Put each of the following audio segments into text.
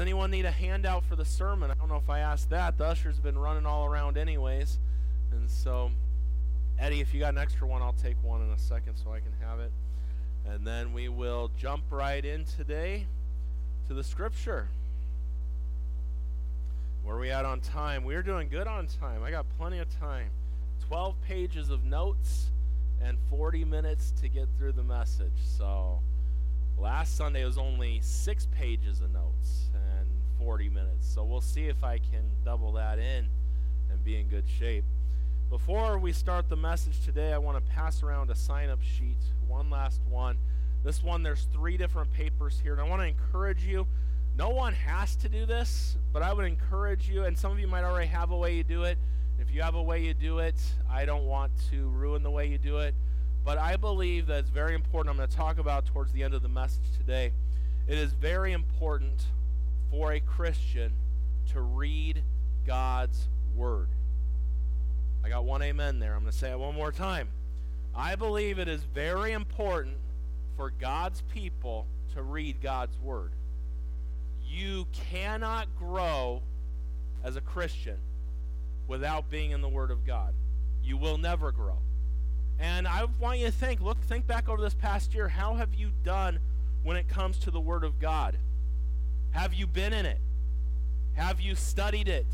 anyone need a handout for the sermon? I don't know if I asked that. The usher's been running all around anyways. And so, Eddie, if you got an extra one, I'll take one in a second so I can have it. And then we will jump right in today to the scripture. Where are we at on time? We're doing good on time. I got plenty of time. 12 pages of notes and 40 minutes to get through the message. So last Sunday was only six pages of notes and 40 minutes. So we'll see if I can double that in and be in good shape. Before we start the message today, I want to pass around a sign up sheet, one last one. This one, there's three different papers here, and I want to encourage you. No one has to do this, but I would encourage you, and some of you might already have a way you do it. If you have a way you do it, I don't want to ruin the way you do it. But I believe that it's very important. I'm going to talk about towards the end of the message today. It is very important for a Christian to read God's Word. I got one amen there. I'm going to say it one more time. I believe it is very important for God's people to read God's Word. You cannot grow as a Christian without being in the Word of God. You will never grow. And I want you to think, look, think back over this past year. How have you done when it comes to the Word of God? Have you been in it? Have you studied it?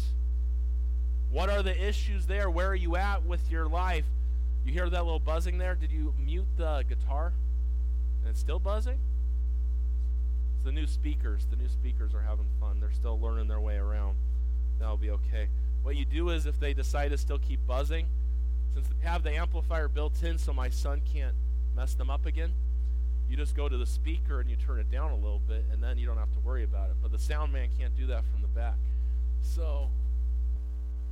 What are the issues there? Where are you at with your life? You hear that little buzzing there? Did you mute the guitar? And it's still buzzing? It's the new speakers. The new speakers are having fun. They're still learning their way around. That'll be okay. What you do is if they decide to still keep buzzing, since they have the amplifier built in so my son can't mess them up again, you just go to the speaker and you turn it down a little bit, and then you don't have to worry about it. But the sound man can't do that from the back. So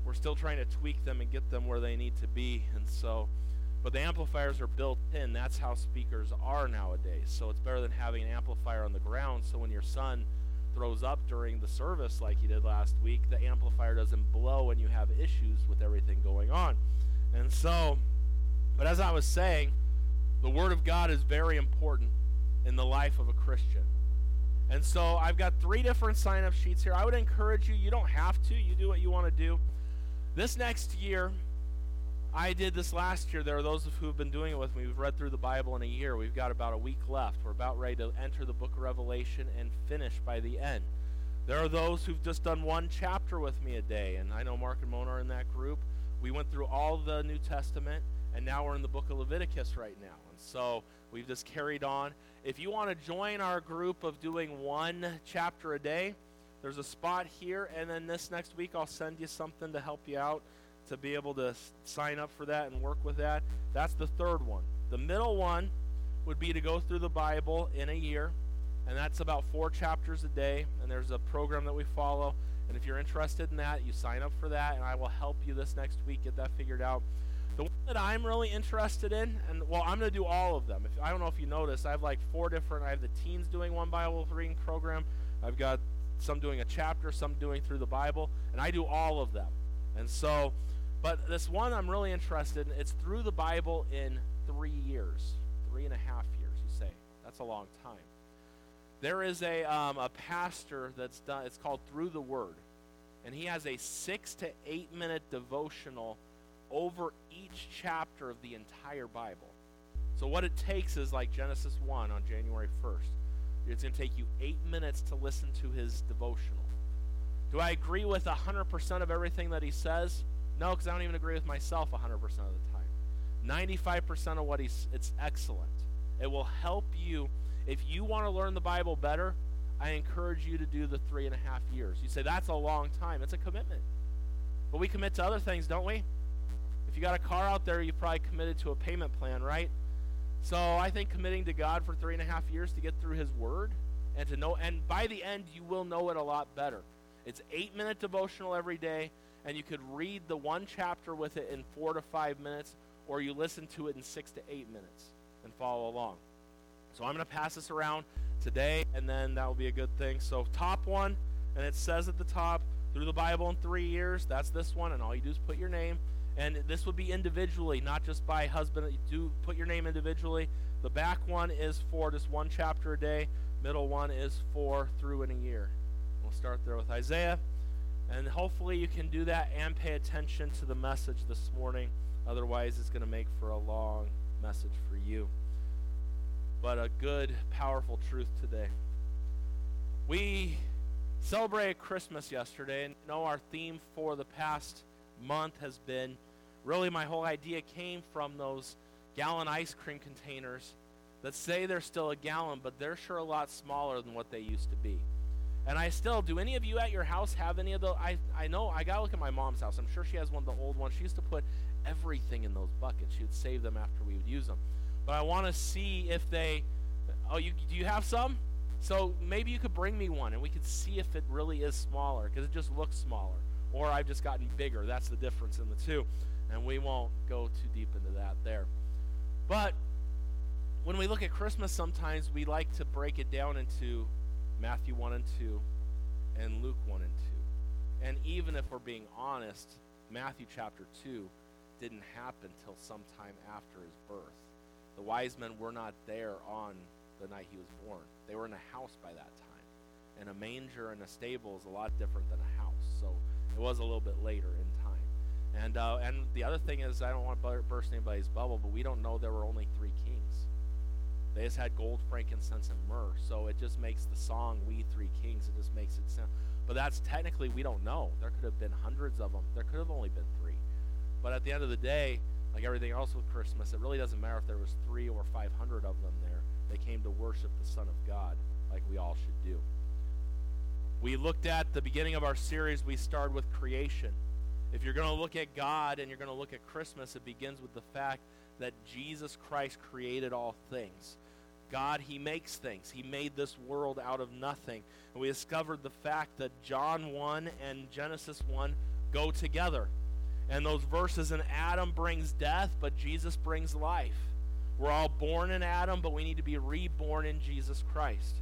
we're still trying to tweak them and get them where they need to be. And so, but the amplifiers are built in. That's how speakers are nowadays. So it's better than having an amplifier on the ground. So when your son throws up during the service like he did last week, the amplifier doesn't blow and you have issues with everything going on. And so, but as I was saying, the Word of God is very important in the life of a Christian. And so I've got three different sign up sheets here. I would encourage you, you don't have to, you do what you want to do. This next year, I did this last year. There are those who have been doing it with me. We've read through the Bible in a year. We've got about a week left. We're about ready to enter the book of Revelation and finish by the end. There are those who've just done one chapter with me a day, and I know Mark and Mona are in that group. We went through all the New Testament, and now we're in the book of Leviticus right now. And so we've just carried on. If you want to join our group of doing one chapter a day, there's a spot here, and then this next week I'll send you something to help you out to be able to sign up for that and work with that. That's the third one. The middle one would be to go through the Bible in a year, and that's about four chapters a day, and there's a program that we follow. And if you're interested in that, you sign up for that, and I will help you this next week get that figured out. The one that I'm really interested in, and well, I'm going to do all of them. If, I don't know if you noticed, I have like four different. I have the teens doing one Bible reading program. I've got some doing a chapter, some doing through the Bible, and I do all of them. And so, but this one I'm really interested in. It's through the Bible in three years, three and a half years. You say that's a long time. There is a, um, a pastor that's done, it's called Through the Word. And he has a six to eight minute devotional over each chapter of the entire Bible. So what it takes is like Genesis 1 on January 1st. It's going to take you eight minutes to listen to his devotional. Do I agree with 100% of everything that he says? No, because I don't even agree with myself 100% of the time. 95% of what he's, it's excellent. It will help you if you want to learn the Bible better, I encourage you to do the three and a half years. You say, that's a long time. It's a commitment. But we commit to other things, don't we? If you got a car out there, you probably committed to a payment plan, right? So I think committing to God for three and a half years to get through His Word and to know, and by the end, you will know it a lot better. It's eight minute devotional every day, and you could read the one chapter with it in four to five minutes, or you listen to it in six to eight minutes and follow along. So I'm going to pass this around today, and then that will be a good thing. So, top one, and it says at the top, through the Bible in three years. That's this one, and all you do is put your name. And this would be individually, not just by husband. You do put your name individually. The back one is for just one chapter a day. Middle one is for through in a year. We'll start there with Isaiah. And hopefully you can do that and pay attention to the message this morning. Otherwise, it's going to make for a long message for you. But a good, powerful truth today. We celebrated Christmas yesterday, and know our theme for the past month has been really my whole idea came from those gallon ice cream containers that say they're still a gallon, but they're sure a lot smaller than what they used to be. And I still, do any of you at your house have any of those? I, I know, I got to look at my mom's house. I'm sure she has one of the old ones. She used to put everything in those buckets. She would save them after we would use them. But I want to see if they, oh, you, do you have some? So maybe you could bring me one and we could see if it really is smaller because it just looks smaller. Or I've just gotten bigger. That's the difference in the two. And we won't go too deep into that there. But when we look at Christmas, sometimes we like to break it down into Matthew 1 and 2 and Luke 1 and 2. And even if we're being honest, Matthew chapter 2 didn't happen till sometime after his birth. The wise men were not there on the night he was born. They were in a house by that time. And a manger and a stable is a lot different than a house. So it was a little bit later in time. And uh, and the other thing is, I don't want to burst anybody's bubble, but we don't know there were only three kings. They just had gold, frankincense, and myrrh. So it just makes the song "We Three Kings." It just makes it sound. But that's technically we don't know. There could have been hundreds of them. There could have only been three. But at the end of the day, like everything else with Christmas, it really doesn't matter if there was three or five hundred of them there. They came to worship the Son of God, like we all should do. We looked at the beginning of our series. We started with creation. If you're going to look at God and you're going to look at Christmas, it begins with the fact that Jesus Christ created all things. God, He makes things. He made this world out of nothing. And we discovered the fact that John 1 and Genesis 1 go together. And those verses in Adam brings death, but Jesus brings life. We're all born in Adam, but we need to be reborn in Jesus Christ.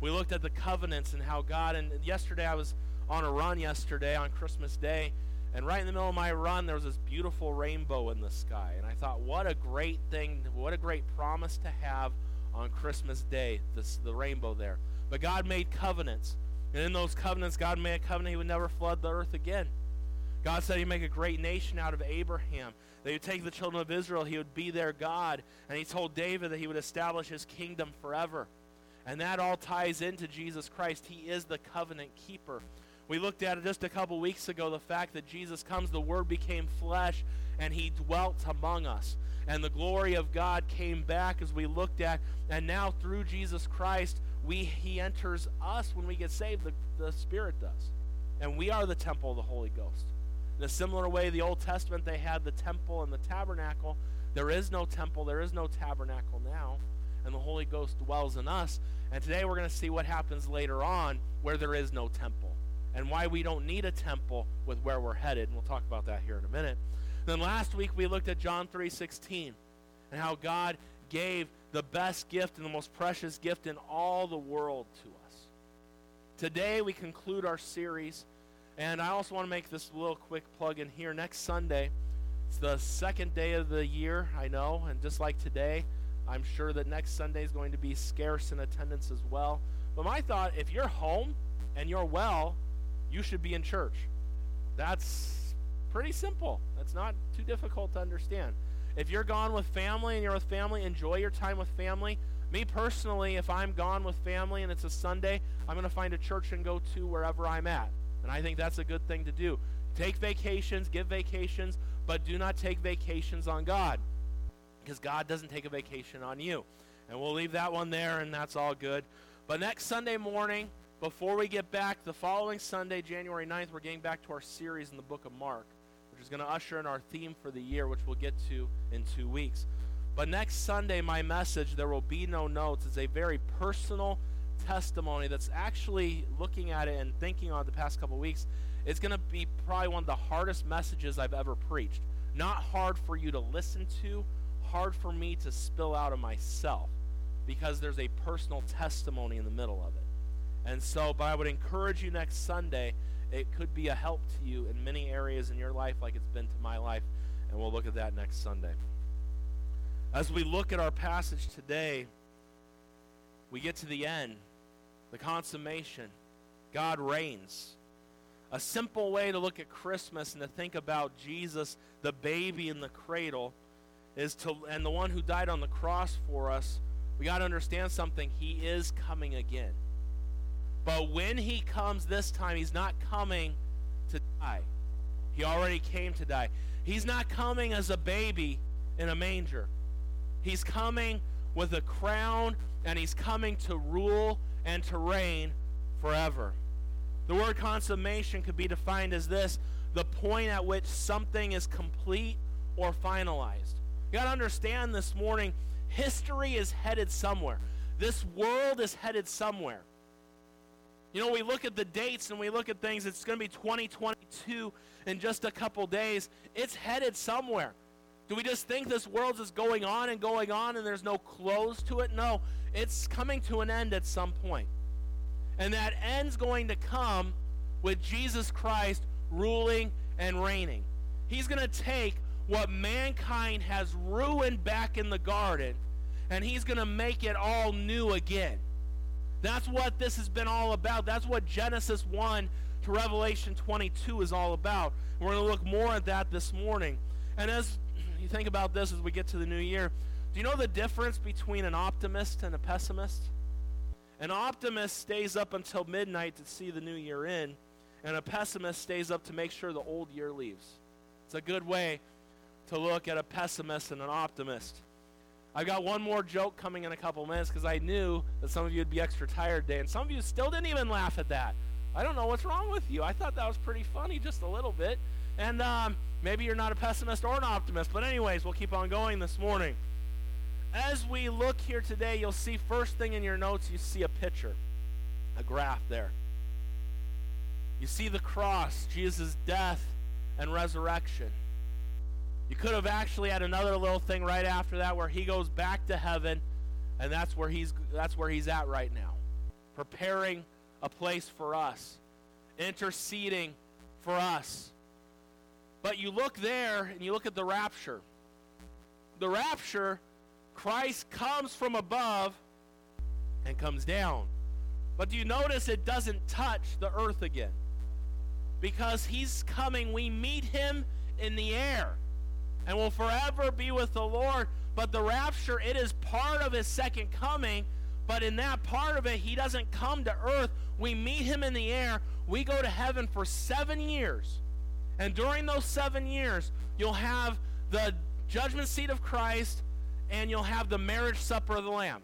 We looked at the covenants and how God, and yesterday I was on a run yesterday on Christmas Day, and right in the middle of my run, there was this beautiful rainbow in the sky. And I thought, what a great thing, what a great promise to have on Christmas Day, this, the rainbow there. But God made covenants. And in those covenants, God made a covenant he would never flood the earth again. God said he'd make a great nation out of Abraham. That he would take the children of Israel, he would be their God. And he told David that he would establish his kingdom forever. And that all ties into Jesus Christ. He is the covenant keeper. We looked at it just a couple weeks ago the fact that Jesus comes, the Word became flesh, and He dwelt among us. And the glory of God came back as we looked at. And now through Jesus Christ, we, He enters us when we get saved. The, the Spirit does. And we are the temple of the Holy Ghost. In a similar way, the Old Testament, they had the temple and the tabernacle. There is no temple, there is no tabernacle now. And the Holy Ghost dwells in us. And today we're going to see what happens later on where there is no temple and why we don't need a temple with where we're headed. And we'll talk about that here in a minute. Then last week we looked at John 3:16 and how God gave the best gift and the most precious gift in all the world to us. Today we conclude our series and I also want to make this little quick plug in here next Sunday. It's the second day of the year, I know, and just like today, I'm sure that next Sunday is going to be scarce in attendance as well. But my thought, if you're home and you're well, you should be in church. That's pretty simple. That's not too difficult to understand. If you're gone with family and you're with family, enjoy your time with family. Me personally, if I'm gone with family and it's a Sunday, I'm going to find a church and go to wherever I'm at. And I think that's a good thing to do. Take vacations, give vacations, but do not take vacations on God. Because God doesn't take a vacation on you. And we'll leave that one there, and that's all good. But next Sunday morning, before we get back, the following Sunday, January 9th, we're getting back to our series in the book of Mark, which is going to usher in our theme for the year, which we'll get to in two weeks. But next Sunday, my message, There Will Be No Notes, is a very personal testimony that's actually looking at it and thinking on the past couple weeks. It's going to be probably one of the hardest messages I've ever preached. Not hard for you to listen to, hard for me to spill out of myself because there's a personal testimony in the middle of it. And so, but I would encourage you next Sunday. It could be a help to you in many areas in your life, like it's been to my life. And we'll look at that next Sunday. As we look at our passage today, we get to the end, the consummation. God reigns. A simple way to look at Christmas and to think about Jesus, the baby in the cradle, is to and the one who died on the cross for us. We got to understand something. He is coming again. But when he comes this time, he's not coming to die. He already came to die. He's not coming as a baby in a manger. He's coming with a crown and he's coming to rule and to reign forever. The word consummation could be defined as this the point at which something is complete or finalized. You got to understand this morning history is headed somewhere. This world is headed somewhere. You know, we look at the dates and we look at things, it's going to be 2022 in just a couple days. It's headed somewhere. Do we just think this world is going on and going on and there's no close to it? No, it's coming to an end at some point. And that end's going to come with Jesus Christ ruling and reigning. He's going to take what mankind has ruined back in the garden and he's going to make it all new again. That's what this has been all about. That's what Genesis 1 to Revelation 22 is all about. We're going to look more at that this morning. And as you think about this as we get to the new year, do you know the difference between an optimist and a pessimist? An optimist stays up until midnight to see the new year in, and a pessimist stays up to make sure the old year leaves. It's a good way to look at a pessimist and an optimist. I've got one more joke coming in a couple minutes because I knew that some of you would be extra tired today, and some of you still didn't even laugh at that. I don't know what's wrong with you. I thought that was pretty funny, just a little bit. And um, maybe you're not a pessimist or an optimist, but anyways, we'll keep on going this morning. As we look here today, you'll see first thing in your notes, you see a picture, a graph there. You see the cross, Jesus' death and resurrection. You could have actually had another little thing right after that where he goes back to heaven, and that's where he's that's where he's at right now, preparing a place for us, interceding for us. But you look there and you look at the rapture. The rapture, Christ comes from above and comes down. But do you notice it doesn't touch the earth again? Because he's coming, we meet him in the air and will forever be with the Lord. But the rapture, it is part of his second coming. But in that part of it, he doesn't come to earth. We meet him in the air. We go to heaven for seven years. And during those seven years, you'll have the judgment seat of Christ and you'll have the marriage supper of the Lamb.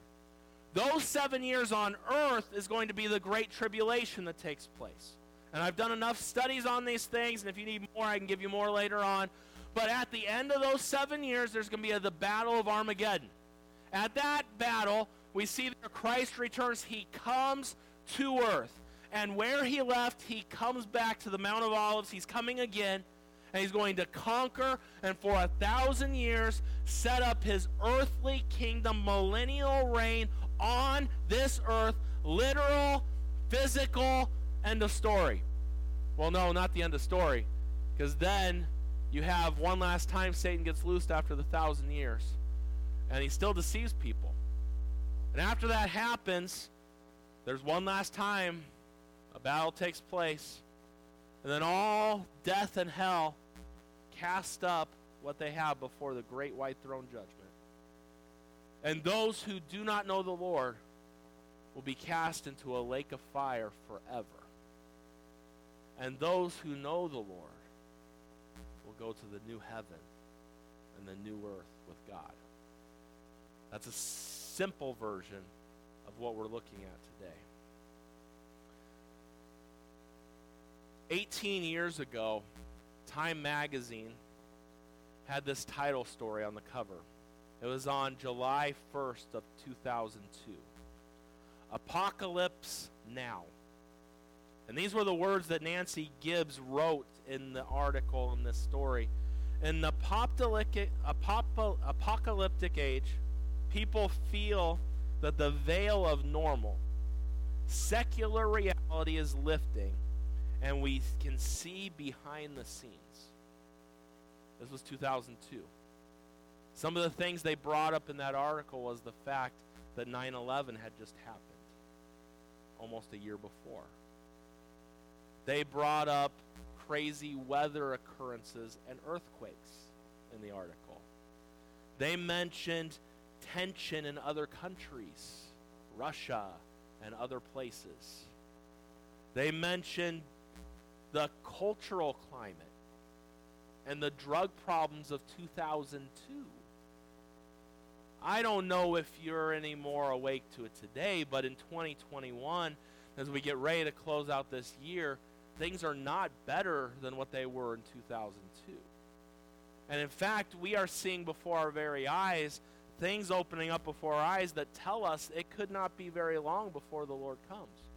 Those seven years on earth is going to be the great tribulation that takes place. And I've done enough studies on these things, and if you need more, I can give you more later on. But at the end of those seven years, there's going to be a, the Battle of Armageddon. At that battle, we see that Christ returns. He comes to earth. And where he left, he comes back to the Mount of Olives. He's coming again. And he's going to conquer and for a thousand years set up his earthly kingdom, millennial reign on this earth. Literal, physical, end of story. Well, no, not the end of story. Because then you have one last time Satan gets loosed after the thousand years, and he still deceives people. And after that happens, there's one last time a battle takes place, and then all death and hell cast up what they have before the great white throne judgment. And those who do not know the Lord will be cast into a lake of fire forever. And those who know the Lord will go to the new heaven and the new earth with God. That's a simple version of what we're looking at 18 years ago, Time magazine had this title story on the cover. It was on July 1st of 2002. Apocalypse Now. And these were the words that Nancy Gibbs wrote in the article in this story. In the apocalyptic age, people feel that the veil of normal, secular reality is lifting, and we can see behind the scenes. This was 2002. Some of the things they brought up in that article was the fact that 9 11 had just happened almost a year before. They brought up crazy weather occurrences and earthquakes in the article. They mentioned tension in other countries, Russia and other places. They mentioned the cultural climate and the drug problems of 2002. I don't know if you're any more awake to it today, but in 2021, as we get ready to close out this year, things are not better than what they were in 2002. And in fact, we are seeing before our very eyes things opening up before our eyes that tell us it could not be very long before the Lord comes.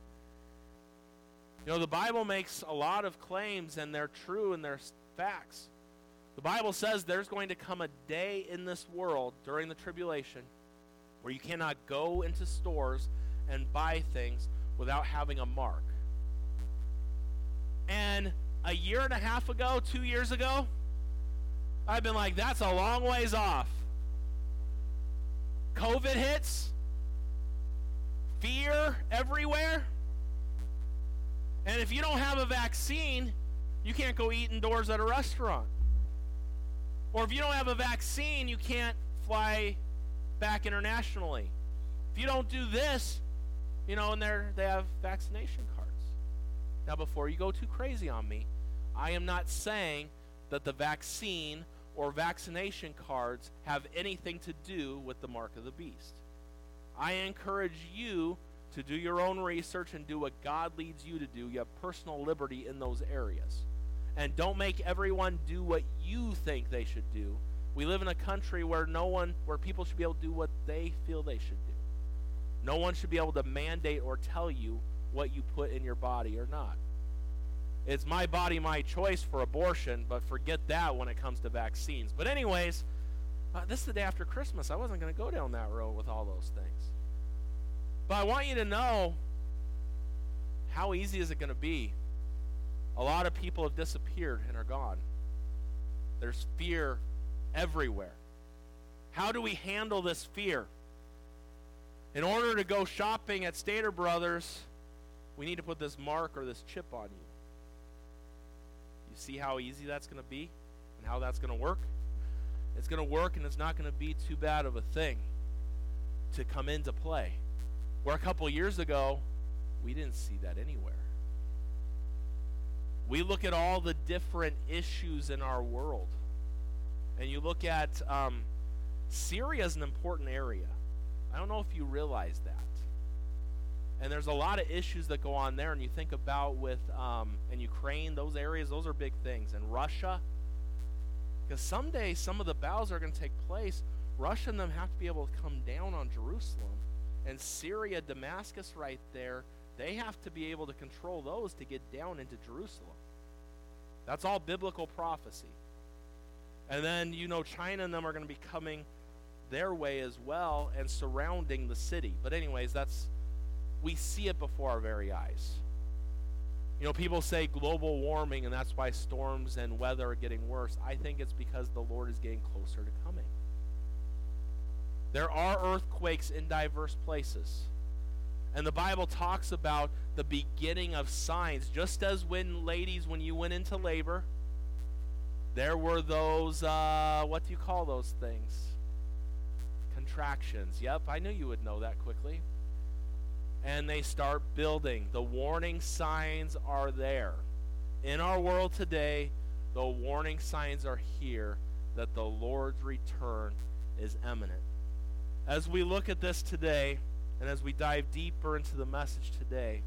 You know, the Bible makes a lot of claims, and they're true and they're facts. The Bible says there's going to come a day in this world during the tribulation where you cannot go into stores and buy things without having a mark. And a year and a half ago, two years ago, I've been like, that's a long ways off. COVID hits, fear everywhere. And if you don't have a vaccine, you can't go eat indoors at a restaurant. Or if you don't have a vaccine, you can't fly back internationally. If you don't do this, you know, and they they have vaccination cards. Now, before you go too crazy on me, I am not saying that the vaccine or vaccination cards have anything to do with the mark of the beast. I encourage you to do your own research and do what God leads you to do. You have personal liberty in those areas and don't make everyone do what you think they should do. We live in a country where no one where people should be able to do what they feel they should do. No one should be able to mandate or tell you what you put in your body or not. It's my body, my choice for abortion, but forget that when it comes to vaccines. But, anyways, uh, this is the day after Christmas. I wasn't going to go down that road with all those things. But I want you to know how easy is it going to be a lot of people have disappeared and are gone. There's fear everywhere. How do we handle this fear? In order to go shopping at Stater Brothers, we need to put this mark or this chip on you. You see how easy that's going to be and how that's going to work? It's going to work and it's not going to be too bad of a thing to come into play. Where a couple years ago, we didn't see that anywhere. We look at all the different issues in our world. And you look at um, Syria is an important area. I don't know if you realize that. And there's a lot of issues that go on there. And you think about with um, and Ukraine, those areas, those are big things. And Russia, because someday some of the battles are going to take place. Russia and them have to be able to come down on Jerusalem. And Syria, Damascus, right there, they have to be able to control those to get down into Jerusalem. That's all biblical prophecy. And then, you know, China and them are going to be coming their way as well and surrounding the city. But, anyways, that's, we see it before our very eyes. You know, people say global warming and that's why storms and weather are getting worse. I think it's because the Lord is getting closer to coming. There are earthquakes in diverse places. And the Bible talks about the beginning of signs. Just as when, ladies, when you went into labor, there were those, uh, what do you call those things? Contractions. Yep, I knew you would know that quickly. And they start building. The warning signs are there. In our world today, the warning signs are here that the Lord's return is imminent. As we look at this today, and as we dive deeper into the message today,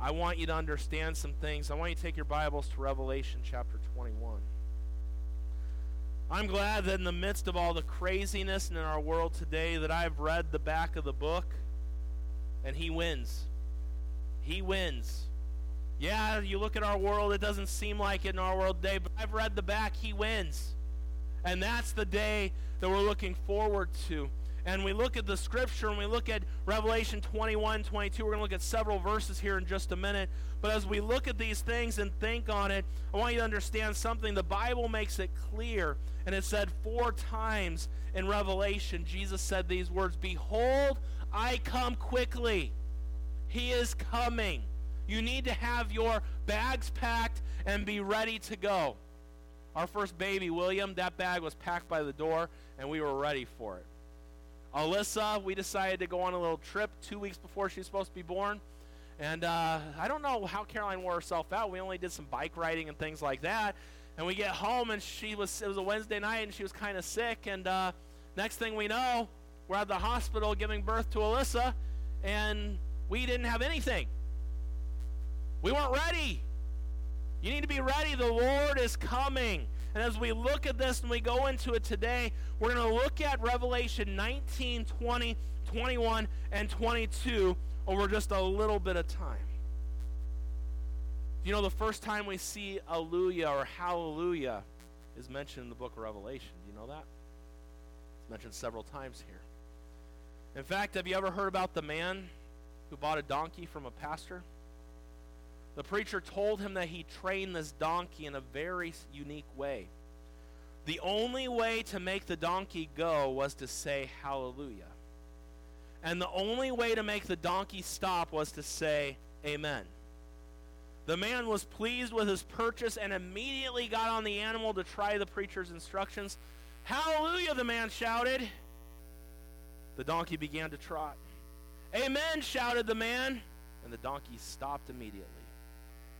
I want you to understand some things. I want you to take your Bibles to Revelation chapter 21. I'm glad that in the midst of all the craziness in our world today that I've read the back of the book and he wins. He wins. Yeah, you look at our world, it doesn't seem like it in our world today, but I've read the back, he wins. And that's the day that we're looking forward to and we look at the scripture and we look at Revelation 21, 22, we're going to look at several verses here in just a minute. But as we look at these things and think on it, I want you to understand something. The Bible makes it clear, and it said four times in Revelation, Jesus said these words Behold, I come quickly. He is coming. You need to have your bags packed and be ready to go. Our first baby, William, that bag was packed by the door, and we were ready for it. Alyssa, we decided to go on a little trip two weeks before she was supposed to be born. And uh, I don't know how Caroline wore herself out. We only did some bike riding and things like that. And we get home, and she was it was a Wednesday night, and she was kind of sick. And uh, next thing we know, we're at the hospital giving birth to Alyssa, and we didn't have anything. We weren't ready. You need to be ready. The Lord is coming. And as we look at this and we go into it today, we're going to look at Revelation 19, 20, 21, and 22 over just a little bit of time. You know, the first time we see Alleluia or Hallelujah is mentioned in the book of Revelation. Do you know that? It's mentioned several times here. In fact, have you ever heard about the man who bought a donkey from a pastor? The preacher told him that he trained this donkey in a very unique way. The only way to make the donkey go was to say hallelujah. And the only way to make the donkey stop was to say amen. The man was pleased with his purchase and immediately got on the animal to try the preacher's instructions. Hallelujah, the man shouted. The donkey began to trot. Amen, shouted the man, and the donkey stopped immediately.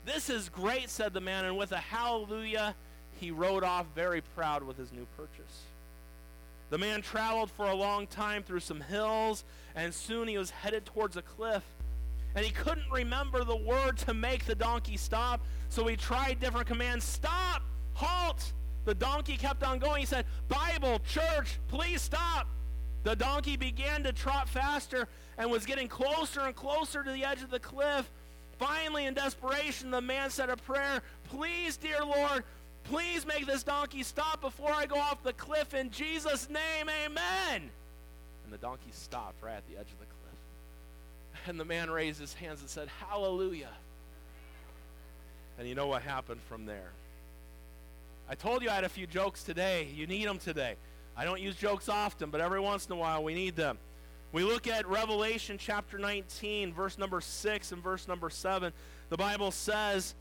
This is great, said the man, and with a hallelujah, he rode off very proud with his new purchase. The man traveled for a long time through some hills, and soon he was headed towards a cliff. And he couldn't remember the word to make the donkey stop, so he tried different commands. Stop! Halt! The donkey kept on going. He said, Bible, church, please stop. The donkey began to trot faster and was getting closer and closer to the edge of the cliff. Finally, in desperation, the man said a prayer Please, dear Lord, please make this donkey stop before I go off the cliff. In Jesus' name, amen. And the donkey stopped right at the edge of the cliff. And the man raised his hands and said, Hallelujah. And you know what happened from there? I told you I had a few jokes today. You need them today. I don't use jokes often, but every once in a while we need them. We look at Revelation chapter 19, verse number 6 and verse number 7. The Bible says,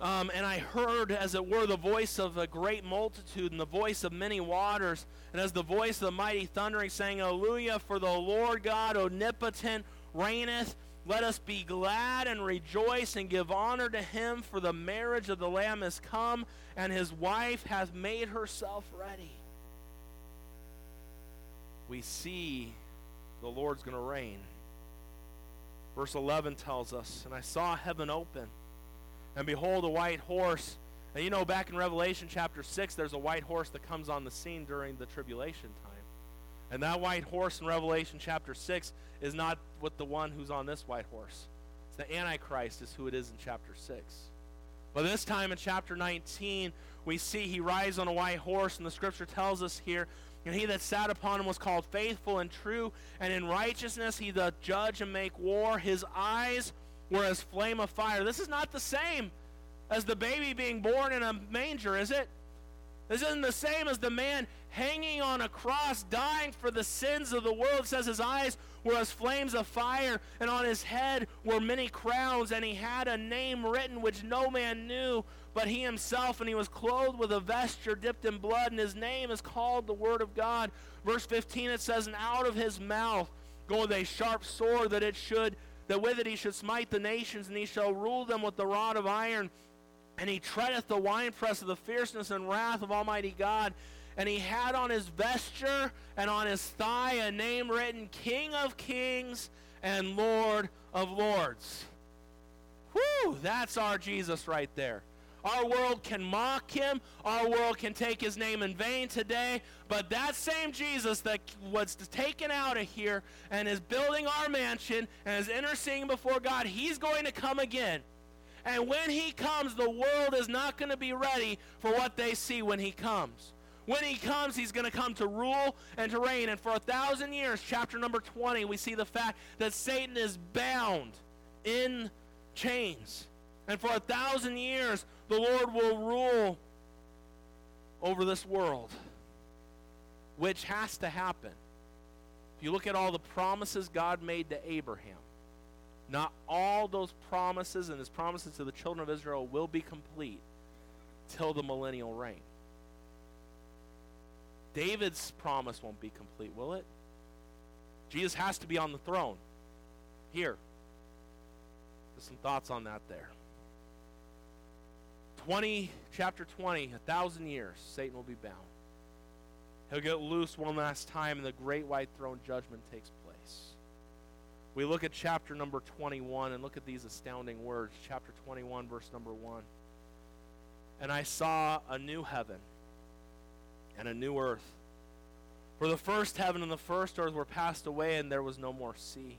um, And I heard, as it were, the voice of a great multitude and the voice of many waters, and as the voice of the mighty thundering, saying, Alleluia, for the Lord God omnipotent reigneth. Let us be glad and rejoice and give honor to him, for the marriage of the Lamb is come, and his wife hath made herself ready. We see the Lord's going to reign. Verse 11 tells us, And I saw heaven open, and behold, a white horse. And you know, back in Revelation chapter 6, there's a white horse that comes on the scene during the tribulation time. And that white horse in Revelation chapter 6 is not with the one who's on this white horse. It's the Antichrist, is who it is in chapter 6. But this time in chapter 19, we see he rides on a white horse, and the scripture tells us here and he that sat upon him was called faithful and true, and in righteousness he doth judge and make war. His eyes were as flame of fire. This is not the same as the baby being born in a manger, is it? This isn't the same as the man hanging on a cross, dying for the sins of the world. It says his eyes were as flames of fire, and on his head were many crowns, and he had a name written which no man knew but he himself, and he was clothed with a vesture dipped in blood, and his name is called the Word of God. Verse 15 it says, And out of his mouth goeth a sharp sword, that it should, that with it he should smite the nations, and he shall rule them with the rod of iron. And he treadeth the winepress of the fierceness and wrath of Almighty God. And he had on his vesture and on his thigh a name written, King of Kings and Lord of Lords. Whew, that's our Jesus right there. Our world can mock him. Our world can take his name in vain today. But that same Jesus that was taken out of here and is building our mansion and is interceding before God, he's going to come again. And when he comes, the world is not going to be ready for what they see when he comes. When he comes, he's going to come to rule and to reign. And for a thousand years, chapter number 20, we see the fact that Satan is bound in chains. And for a thousand years, the Lord will rule over this world, which has to happen. If you look at all the promises God made to Abraham, Not all those promises and his promises to the children of Israel will be complete till the millennial reign. David's promise won't be complete, will it? Jesus has to be on the throne. Here. Just some thoughts on that there. 20, chapter 20, a thousand years, Satan will be bound. He'll get loose one last time, and the great white throne judgment takes place. We look at chapter number 21 and look at these astounding words. Chapter 21, verse number 1. And I saw a new heaven and a new earth. For the first heaven and the first earth were passed away, and there was no more sea.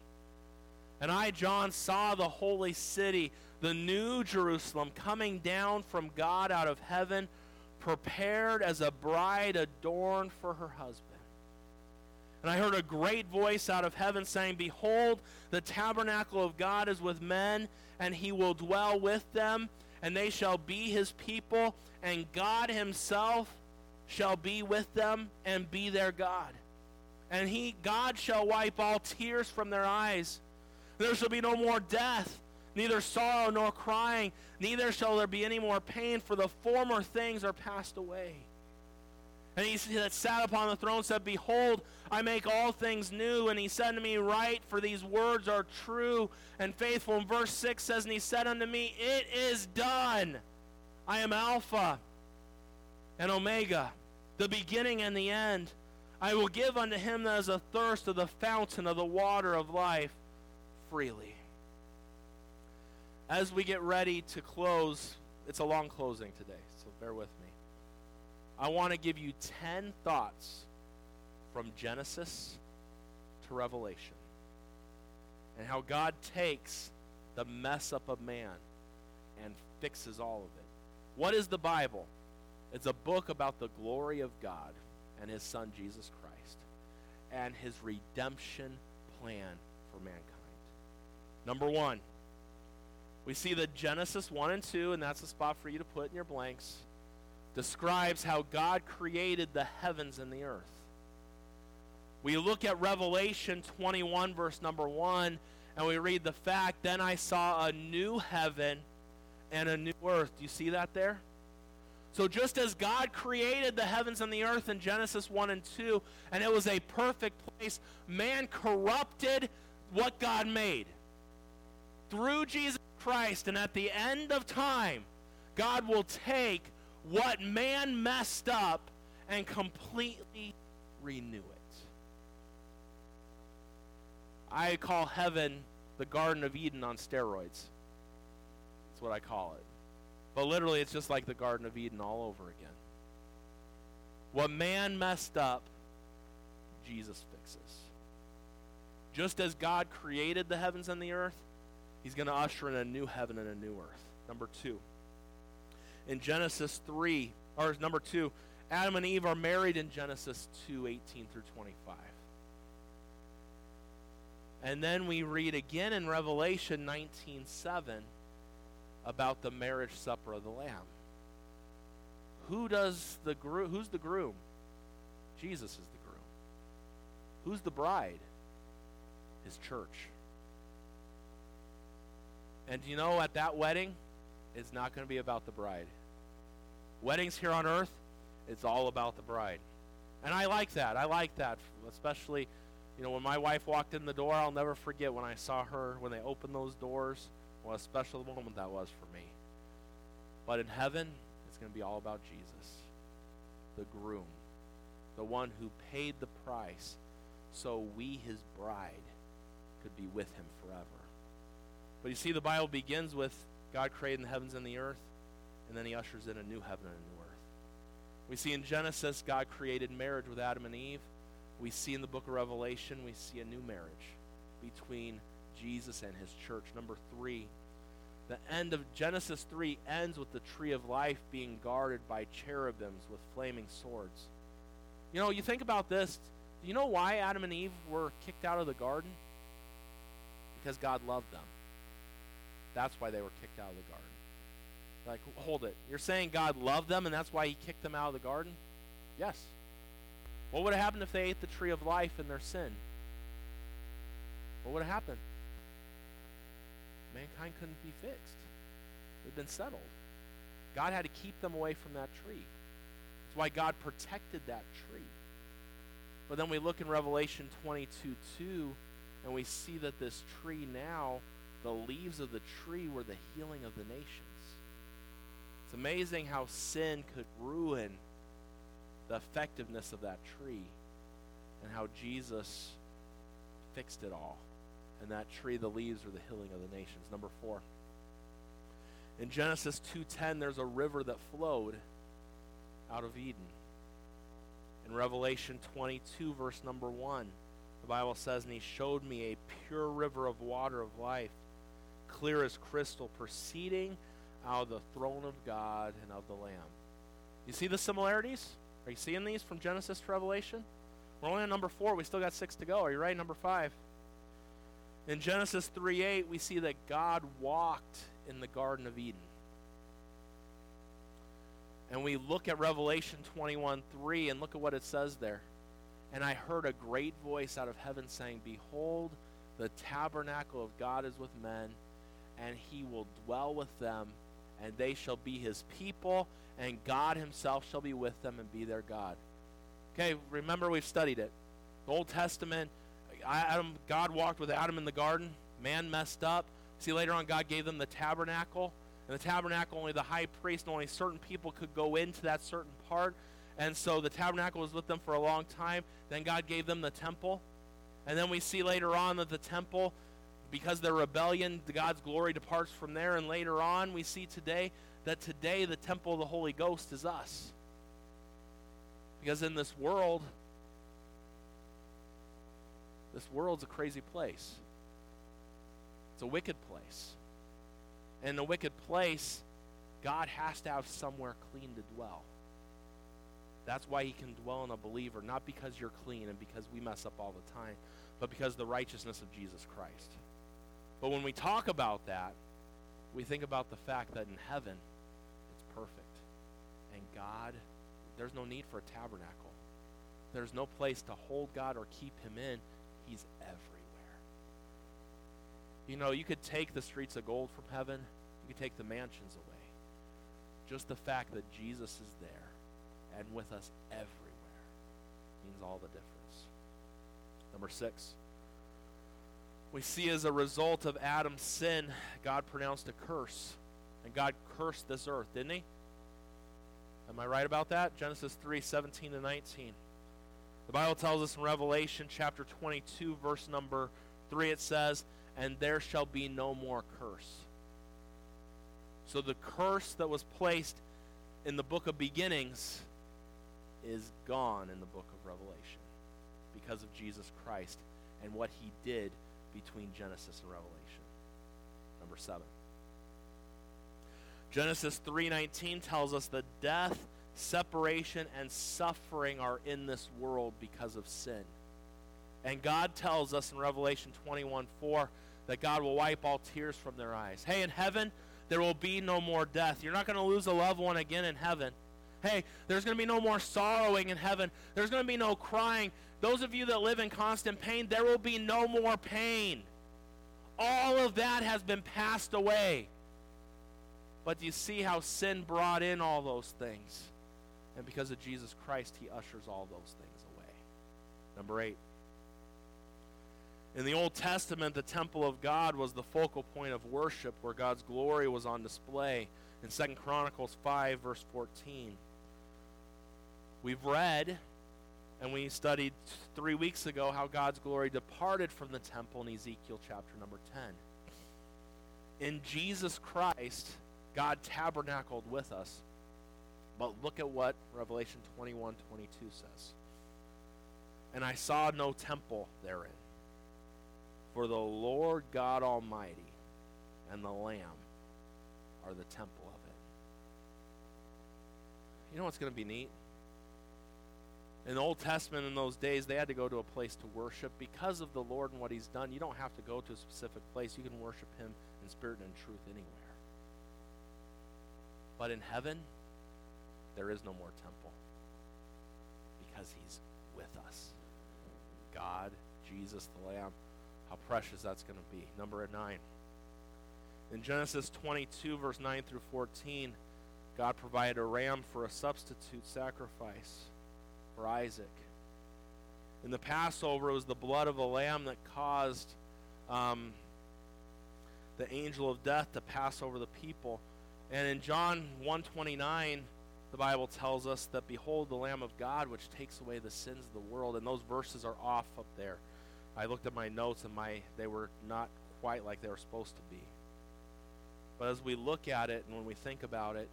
And I, John, saw the holy city, the new Jerusalem, coming down from God out of heaven, prepared as a bride adorned for her husband. And I heard a great voice out of heaven saying, Behold, the tabernacle of God is with men, and he will dwell with them, and they shall be his people, and God himself shall be with them and be their God. And he God shall wipe all tears from their eyes. There shall be no more death, neither sorrow nor crying, neither shall there be any more pain, for the former things are passed away. And he that sat upon the throne said, Behold, I make all things new. And he said to me, Write, for these words are true and faithful. And verse 6 says, And he said unto me, It is done. I am Alpha and Omega, the beginning and the end. I will give unto him that is athirst of the fountain of the water of life freely. As we get ready to close, it's a long closing today, so bear with me. I want to give you 10 thoughts from Genesis to Revelation and how God takes the mess up of man and fixes all of it. What is the Bible? It's a book about the glory of God and his son Jesus Christ and his redemption plan for mankind. Number 1, we see that Genesis 1 and 2 and that's a spot for you to put in your blanks describes how God created the heavens and the earth. We look at Revelation 21, verse number 1, and we read the fact, Then I saw a new heaven and a new earth. Do you see that there? So just as God created the heavens and the earth in Genesis 1 and 2, and it was a perfect place, man corrupted what God made. Through Jesus Christ, and at the end of time, God will take what man messed up and completely renew it. I call heaven the Garden of Eden on steroids. That's what I call it. But literally, it's just like the Garden of Eden all over again. What man messed up, Jesus fixes. Just as God created the heavens and the earth, he's going to usher in a new heaven and a new earth. Number two in Genesis 3, or number 2, Adam and Eve are married in Genesis 2 18 through 25. And then we read again in Revelation 19 7 about the marriage supper of the Lamb. Who does the groom? Who's the groom? Jesus is the groom. Who's the bride? His church. And you know, at that wedding, it's not going to be about the bride. Weddings here on earth, it's all about the bride. And I like that. I like that, especially, you know, when my wife walked in the door, I'll never forget when I saw her, when they opened those doors. What a special moment that was for me. But in heaven, it's going to be all about Jesus, the groom, the one who paid the price so we, his bride, could be with him forever. But you see, the Bible begins with God creating the heavens and the earth, and then he ushers in a new heaven and a new earth. We see in Genesis, God created marriage with Adam and Eve. We see in the book of Revelation, we see a new marriage between Jesus and his church. Number three, the end of Genesis 3 ends with the tree of life being guarded by cherubims with flaming swords. You know, you think about this. Do you know why Adam and Eve were kicked out of the garden? Because God loved them. That's why they were kicked out of the garden. Like, hold it. You're saying God loved them and that's why he kicked them out of the garden? Yes. What would have happened if they ate the tree of life in their sin? What would have happened? mankind couldn't be fixed. Had been settled. God had to keep them away from that tree. That's why God protected that tree. But then we look in Revelation 22 2, and we see that this tree now, the leaves of the tree were the healing of the nations. It's amazing how sin could ruin the effectiveness of that tree and how Jesus fixed it all. And that tree, the leaves, were the healing of the nations. Number four. In Genesis 2:10, there's a river that flowed out of Eden. In Revelation 22, verse number 1, the Bible says, And he showed me a pure river of water of life, clear as crystal, proceeding out of the throne of God and of the Lamb. You see the similarities? Are you seeing these from Genesis to Revelation? We're only on number four. We still got six to go. Are you ready? Number five. In Genesis 3 8, we see that God walked in the Garden of Eden. And we look at Revelation 21 3 and look at what it says there. And I heard a great voice out of heaven saying, Behold, the tabernacle of God is with men, and he will dwell with them, and they shall be his people, and God himself shall be with them and be their God. Okay, remember we've studied it. The Old Testament, Adam, God walked with Adam in the garden. Man messed up. See, later on, God gave them the tabernacle. And the tabernacle, only the high priest and only certain people could go into that certain part. And so the tabernacle was with them for a long time. Then God gave them the temple. And then we see later on that the temple, because their rebellion, God's glory departs from there. And later on, we see today that today the temple of the Holy Ghost is us. Because in this world, this world's a crazy place. It's a wicked place. And in a wicked place, God has to have somewhere clean to dwell. That's why he can dwell in a believer, not because you're clean and because we mess up all the time, but because the righteousness of Jesus Christ. But when we talk about that, we think about the fact that in heaven, it's perfect. And God, there's no need for a tabernacle. There's no place to hold God or keep him in. He's everywhere. You know, you could take the streets of gold from heaven, you could take the mansions away. Just the fact that Jesus is there and with us everywhere means all the difference. Number six. We see as a result of Adam's sin, God pronounced a curse. And God cursed this earth, didn't he? Am I right about that? Genesis 3 17 to 19. The Bible tells us in Revelation chapter 22, verse number 3, it says, And there shall be no more curse. So the curse that was placed in the book of beginnings is gone in the book of Revelation because of Jesus Christ and what he did between Genesis and Revelation. Number 7. Genesis 3:19 tells us that death separation and suffering are in this world because of sin. And God tells us in Revelation 21 4 that God will wipe all tears from their eyes. Hey, in heaven, there will be no more death. You're not going to lose a loved one again in heaven. Hey, there's going to be no more sorrowing in heaven. There's going to be no crying. Those of you that live in constant pain, there will be no more pain. All of that has been passed away. But do you see how sin brought in all those things? And because of Jesus Christ, he ushers all those things away. Number eight. In the Old Testament, the temple of God was the focal point of worship where God's glory was on display. In 2 Chronicles 5, verse 14. We've read and we studied three weeks ago how God's glory departed from the temple in Ezekiel chapter number 10. In Jesus Christ, God tabernacled with us. But look at what Revelation 21 22 says. And I saw no temple therein, for the Lord God Almighty and the Lamb are the temple of it. You know what's going to be neat? In the Old Testament, in those days, they had to go to a place to worship. Because of the Lord and what He's done, you don't have to go to a specific place. You can worship Him in spirit and in truth anywhere. But in heaven, there is no more temple because He's with us. God, Jesus, the Lamb. How precious that's going to be. Number nine. In Genesis 22, verse 9 through 14, God provided a ram for a substitute sacrifice for Isaac. In the Passover, it was the blood of a lamb that caused um, the angel of death to pass over the people. And in John 129, the Bible tells us that behold the Lamb of God which takes away the sins of the world. And those verses are off up there. I looked at my notes and my they were not quite like they were supposed to be. But as we look at it and when we think about it,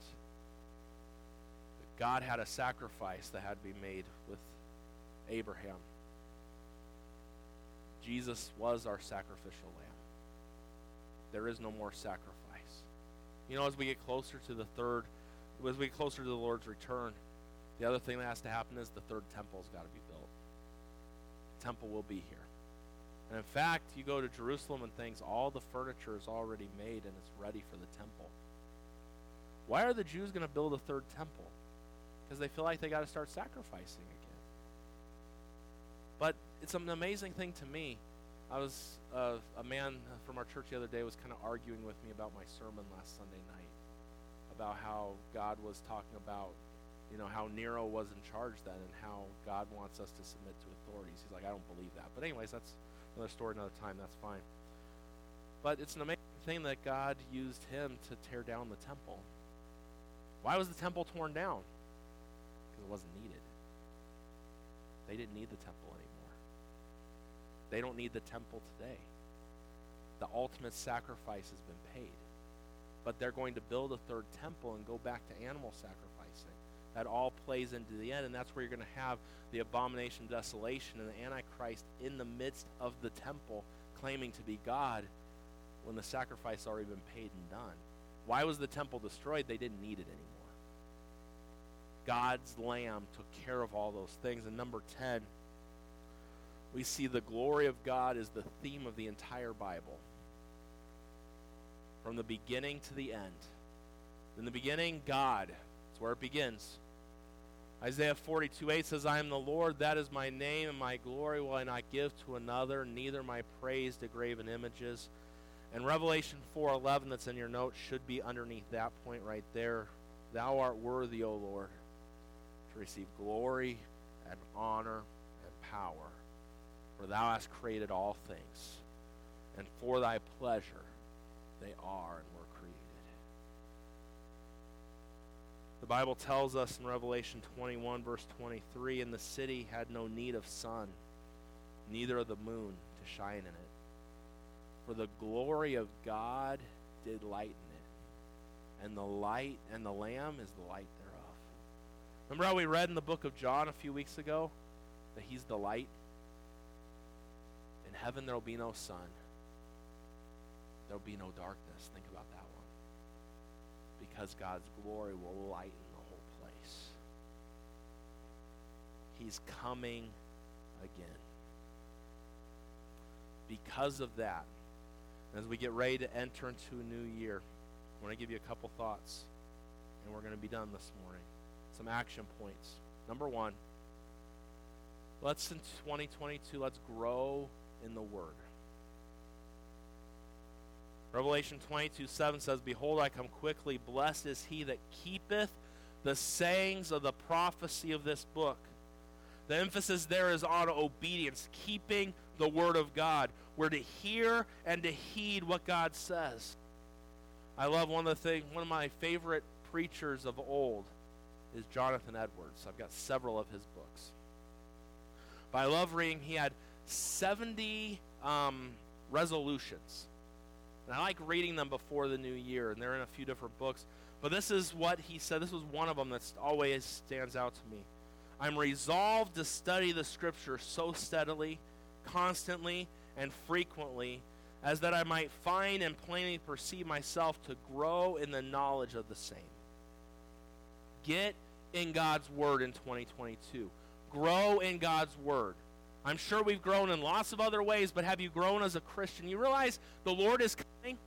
God had a sacrifice that had to be made with Abraham. Jesus was our sacrificial lamb. There is no more sacrifice. You know, as we get closer to the third, as we get closer to the Lord's return, the other thing that has to happen is the third temple's got to be built. The temple will be here. And in fact, you go to Jerusalem and things, all the furniture is already made and it's ready for the temple. Why are the Jews going to build a third temple? Because they feel like they got to start sacrificing again. But it's an amazing thing to me. I was uh, a man from our church the other day was kind of arguing with me about my sermon last Sunday night about how God was talking about you know how Nero was in charge then and how God wants us to submit to authorities. He's like, I don't believe that. But anyways, that's another story, another time. That's fine. But it's an amazing thing that God used him to tear down the temple. Why was the temple torn down? Because it wasn't needed. They didn't need the temple anymore. They don't need the temple today. The ultimate sacrifice has been paid. But they're going to build a third temple and go back to animal sacrificing. That all plays into the end, and that's where you're going to have the abomination of desolation and the Antichrist in the midst of the temple claiming to be God when the sacrifice already been paid and done. Why was the temple destroyed? They didn't need it anymore. God's Lamb took care of all those things. And number 10, we see the glory of God is the theme of the entire Bible. From the beginning to the end. In the beginning, God. That's where it begins. Isaiah 42 8 says, I am the Lord, that is my name, and my glory will I not give to another, neither my praise to graven images. And Revelation 4:11 that's in your notes should be underneath that point right there. Thou art worthy, O Lord, receive glory and honor and power, for thou hast created all things, and for thy pleasure they are and were created. The Bible tells us in Revelation 21, verse 23, and the city had no need of sun, neither of the moon to shine in it. For the glory of God did lighten it, and the light and the Lamb is the light. Remember how we read in the book of John a few weeks ago that He's the light? In heaven there will be no sun, there will be no darkness. Think about that one. Because God's glory will lighten the whole place. He's coming again. Because of that, as we get ready to enter into a new year, I want to give you a couple thoughts, and we're going to be done this morning. Some action points. Number one, let's in 2022, let's grow in the Word. Revelation 22 7 says, Behold, I come quickly. Blessed is he that keepeth the sayings of the prophecy of this book. The emphasis there is on obedience, keeping the Word of God. We're to hear and to heed what God says. I love one of the things, one of my favorite preachers of old is Jonathan Edwards. I've got several of his books. But I love reading, he had 70 um, resolutions. And I like reading them before the new year, and they're in a few different books. But this is what he said. This was one of them that always stands out to me. I'm resolved to study the scripture so steadily, constantly, and frequently as that I might find and plainly perceive myself to grow in the knowledge of the same. Get in God's Word in 2022. Grow in God's Word. I'm sure we've grown in lots of other ways, but have you grown as a Christian? You realize the Lord is coming?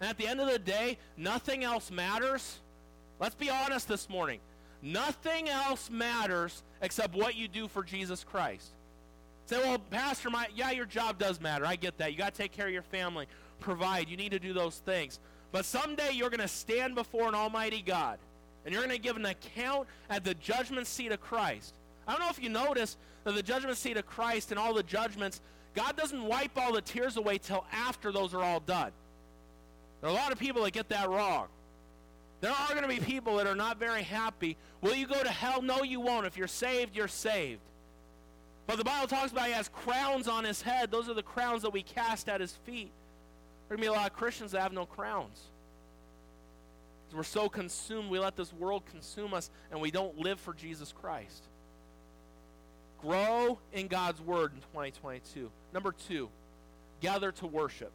And at the end of the day, nothing else matters. Let's be honest this morning. Nothing else matters except what you do for Jesus Christ. Say, well, Pastor, my yeah, your job does matter. I get that. You got to take care of your family. provide. You need to do those things. But someday you're going to stand before an almighty God, and you're going to give an account at the judgment seat of Christ. I don't know if you notice that the judgment seat of Christ and all the judgments, God doesn't wipe all the tears away till after those are all done. There are a lot of people that get that wrong. There are going to be people that are not very happy. Will you go to hell? No, you won't. If you're saved, you're saved. But the Bible talks about he has crowns on his head. Those are the crowns that we cast at his feet. There are going to be a lot of Christians that have no crowns. We're so consumed, we let this world consume us, and we don't live for Jesus Christ. Grow in God's Word in 2022. Number two, gather to worship.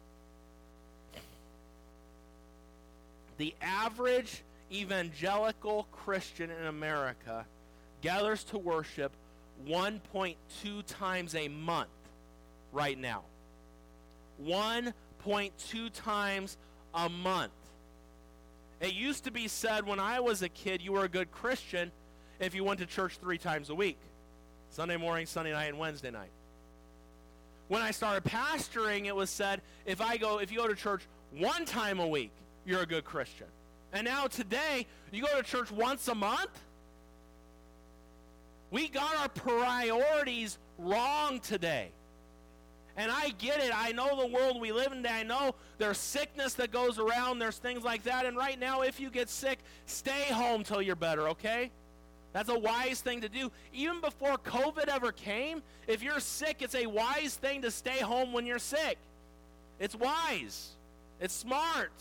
The average evangelical Christian in America gathers to worship 1.2 times a month right now. 1.2 times a month. It used to be said when I was a kid you were a good Christian if you went to church three times a week Sunday morning, Sunday night, and Wednesday night. When I started pastoring, it was said if I go if you go to church one time a week, you're a good Christian. And now today, you go to church once a month? We got our priorities wrong today. And I get it. I know the world we live in. I know there's sickness that goes around. There's things like that. And right now, if you get sick, stay home till you're better, okay? That's a wise thing to do. Even before COVID ever came, if you're sick, it's a wise thing to stay home when you're sick. It's wise. It's smart.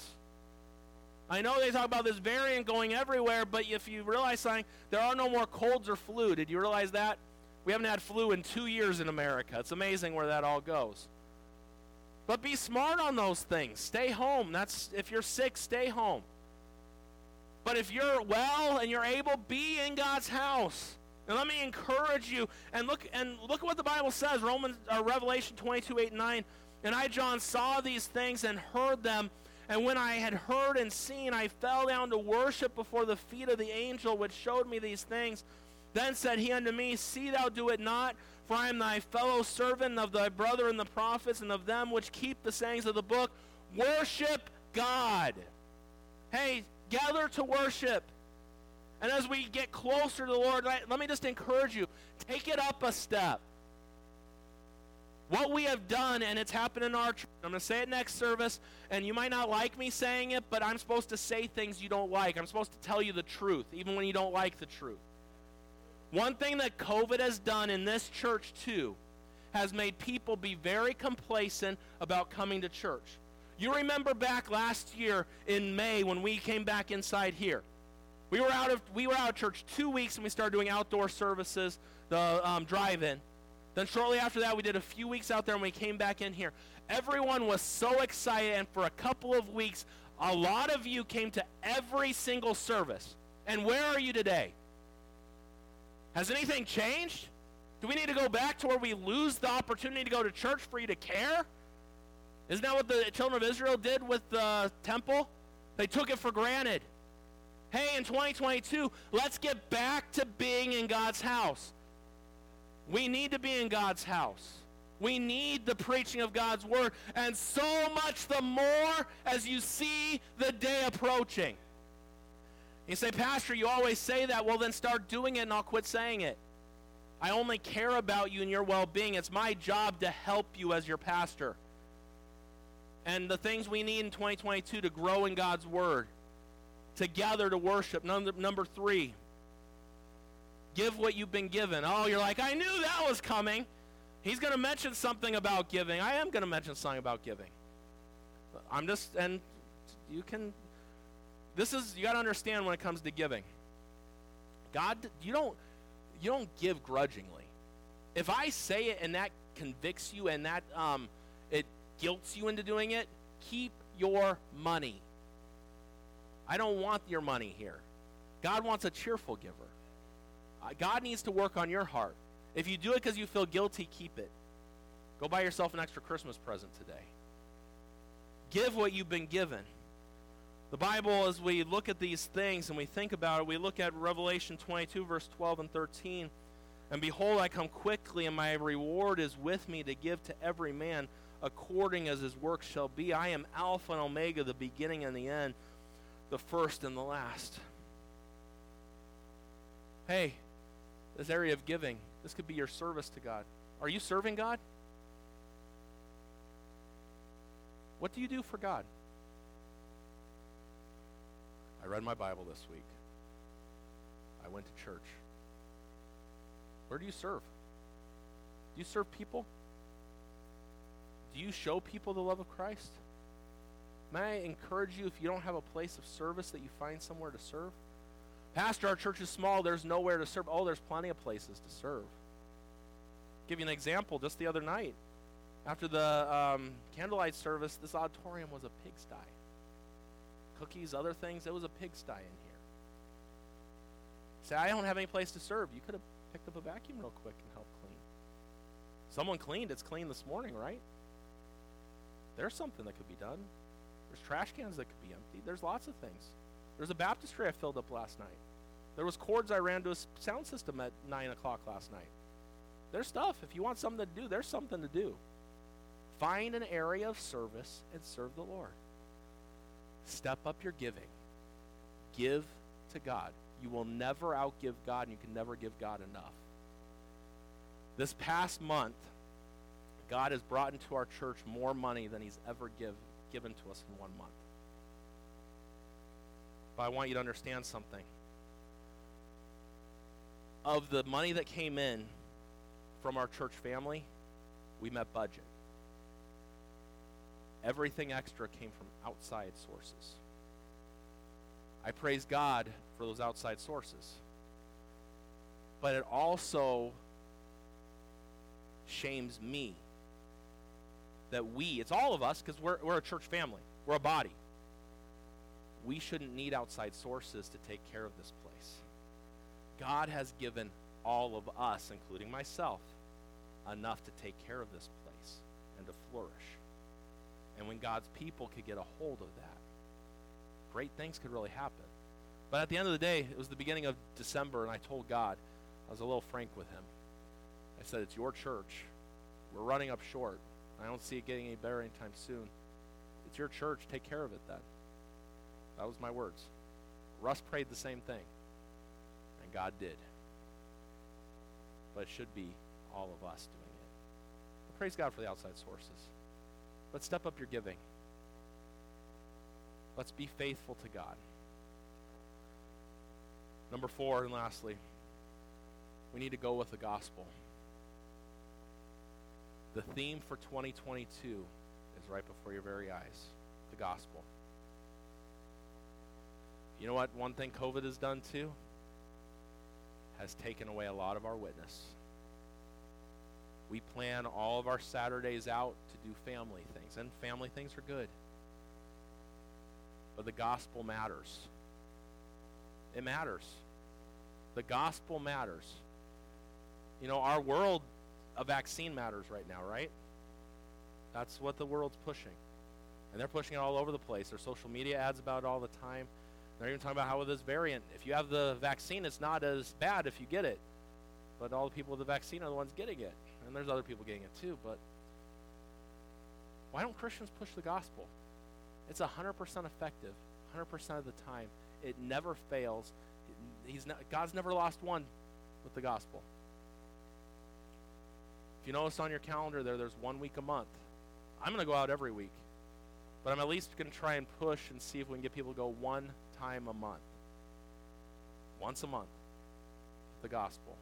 I know they talk about this variant going everywhere, but if you realize something, there are no more colds or flu. Did you realize that? We haven't had flu in two years in America. It's amazing where that all goes. But be smart on those things. Stay home. That's if you're sick, stay home. But if you're well and you're able, be in God's house. And let me encourage you and look and look at what the Bible says, Romans uh, Revelation 22, 8, and 9. And I, John, saw these things and heard them and when I had heard and seen, I fell down to worship before the feet of the angel which showed me these things. Then said he unto me, See thou do it not, for I am thy fellow servant of thy brother and the prophets, and of them which keep the sayings of the book. Worship God. Hey, gather to worship. And as we get closer to the Lord, let me just encourage you take it up a step. What we have done, and it's happened in our church, I'm going to say it next service, and you might not like me saying it, but I'm supposed to say things you don't like. I'm supposed to tell you the truth, even when you don't like the truth. One thing that COVID has done in this church, too, has made people be very complacent about coming to church. You remember back last year in May when we came back inside here. We were out of we were out of church two weeks and we started doing outdoor services, the um, drive-in. Then shortly after that, we did a few weeks out there and we came back in here. Everyone was so excited, and for a couple of weeks, a lot of you came to every single service. And where are you today? Has anything changed? Do we need to go back to where we lose the opportunity to go to church for you to care? Isn't that what the children of Israel did with the temple? They took it for granted. Hey, in 2022, let's get back to being in God's house. We need to be in God's house. We need the preaching of God's word, and so much the more as you see the day approaching. You say, Pastor, you always say that. Well, then start doing it, and I'll quit saying it. I only care about you and your well being. It's my job to help you as your pastor. And the things we need in 2022 to grow in God's word, together to worship. Number, number three, Give what you've been given. Oh, you're like, I knew that was coming. He's going to mention something about giving. I am going to mention something about giving. I'm just, and you can, this is, you got to understand when it comes to giving. God, you don't, you don't give grudgingly. If I say it and that convicts you and that um, it guilts you into doing it, keep your money. I don't want your money here. God wants a cheerful giver. God needs to work on your heart. If you do it because you feel guilty, keep it. Go buy yourself an extra Christmas present today. Give what you've been given. The Bible, as we look at these things and we think about it, we look at Revelation 22, verse 12 and 13. And behold, I come quickly, and my reward is with me to give to every man according as his work shall be. I am Alpha and Omega, the beginning and the end, the first and the last. Hey, this area of giving, this could be your service to God. Are you serving God? What do you do for God? I read my Bible this week. I went to church. Where do you serve? Do you serve people? Do you show people the love of Christ? May I encourage you, if you don't have a place of service, that you find somewhere to serve? Pastor, our church is small. There's nowhere to serve. Oh, there's plenty of places to serve. give you an example. Just the other night, after the um, candlelight service, this auditorium was a pigsty. Cookies, other things, it was a pigsty in here. Say, I don't have any place to serve. You could have picked up a vacuum real quick and helped clean. Someone cleaned. It's clean this morning, right? There's something that could be done. There's trash cans that could be emptied. There's lots of things. There's a baptistry I filled up last night. There was cords I ran to a sound system at 9 o'clock last night. There's stuff. If you want something to do, there's something to do. Find an area of service and serve the Lord. Step up your giving. Give to God. You will never outgive God, and you can never give God enough. This past month, God has brought into our church more money than He's ever give, given to us in one month. But I want you to understand something. Of the money that came in from our church family, we met budget. Everything extra came from outside sources. I praise God for those outside sources. But it also shames me that we, it's all of us because we're, we're a church family, we're a body. We shouldn't need outside sources to take care of this place. God has given all of us, including myself, enough to take care of this place and to flourish. And when God's people could get a hold of that, great things could really happen. But at the end of the day, it was the beginning of December, and I told God, I was a little frank with him. I said, It's your church. We're running up short. I don't see it getting any better anytime soon. It's your church. Take care of it then. That was my words. Russ prayed the same thing, and God did. But it should be all of us doing it. Praise God for the outside sources. Let's step up your giving. Let's be faithful to God. Number four, and lastly, we need to go with the gospel. The theme for 2022 is right before your very eyes the gospel. You know what? One thing COVID has done too has taken away a lot of our witness. We plan all of our Saturdays out to do family things, and family things are good. But the gospel matters. It matters. The gospel matters. You know, our world, a vaccine matters right now, right? That's what the world's pushing. And they're pushing it all over the place. There's social media ads about it all the time. They're even talking about how with this variant, if you have the vaccine, it's not as bad if you get it. But all the people with the vaccine are the ones getting it. And there's other people getting it too. But why don't Christians push the gospel? It's 100% effective, 100% of the time. It never fails. He's not, God's never lost one with the gospel. If you notice on your calendar there, there's one week a month. I'm going to go out every week. But I'm at least going to try and push and see if we can get people to go one time a month. Once a month. The gospel.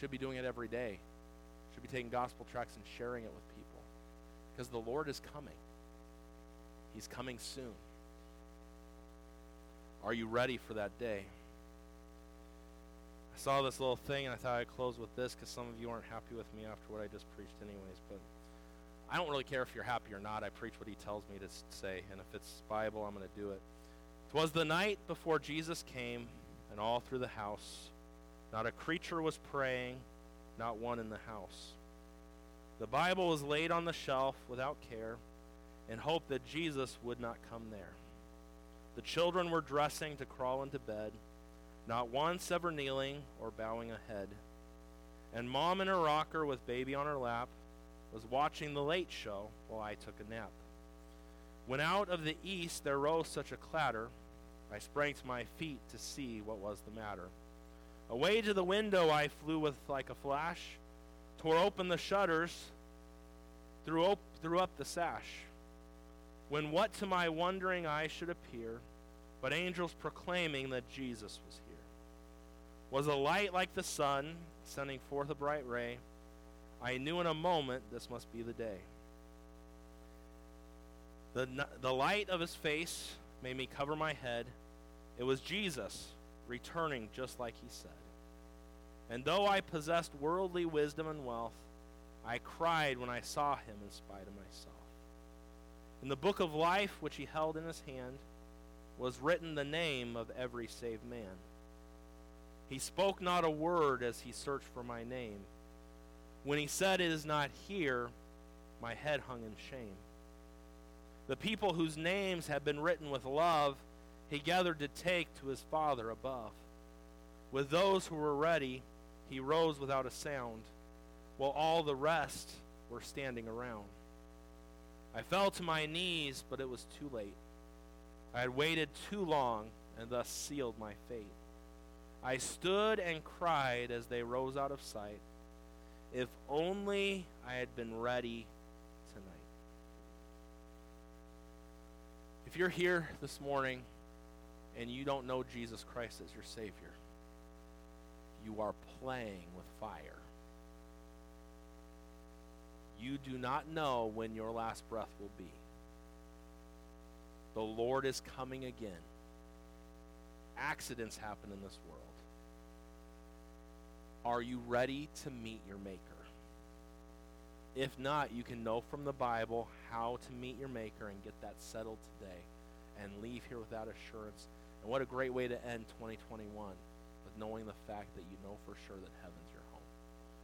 Should be doing it every day. Should be taking gospel tracts and sharing it with people. Because the Lord is coming. He's coming soon. Are you ready for that day? I saw this little thing and I thought I'd close with this because some of you aren't happy with me after what I just preached, anyways. But I don't really care if you're happy or not. I preach what he tells me to say. And if it's Bible, I'm going to do it. Twas the night before Jesus came, and all through the house, not a creature was praying, not one in the house. The Bible was laid on the shelf without care, in hope that Jesus would not come there. The children were dressing to crawl into bed, not once ever kneeling or bowing a head. And mom in her rocker with baby on her lap was watching the late show while I took a nap. When out of the east there rose such a clatter, I sprang to my feet to see what was the matter. Away to the window I flew with like a flash, tore open the shutters, threw, op- threw up the sash. When what to my wondering eyes should appear, but angels proclaiming that Jesus was here, was a light like the sun, sending forth a bright ray. I knew in a moment this must be the day. The, the light of his face made me cover my head. It was Jesus returning just like he said. And though I possessed worldly wisdom and wealth, I cried when I saw him in spite of myself. In the book of life which he held in his hand was written the name of every saved man. He spoke not a word as he searched for my name. When he said, It is not here, my head hung in shame. The people whose names had been written with love, he gathered to take to his Father above. With those who were ready, he rose without a sound, while all the rest were standing around. I fell to my knees, but it was too late. I had waited too long and thus sealed my fate. I stood and cried as they rose out of sight. If only I had been ready tonight. If you're here this morning and you don't know Jesus Christ as your Savior, you are playing with fire. You do not know when your last breath will be. The Lord is coming again. Accidents happen in this world. Are you ready to meet your Maker? If not, you can know from the Bible how to meet your Maker and get that settled today and leave here without assurance. And what a great way to end 2021 with knowing the fact that you know for sure that heaven's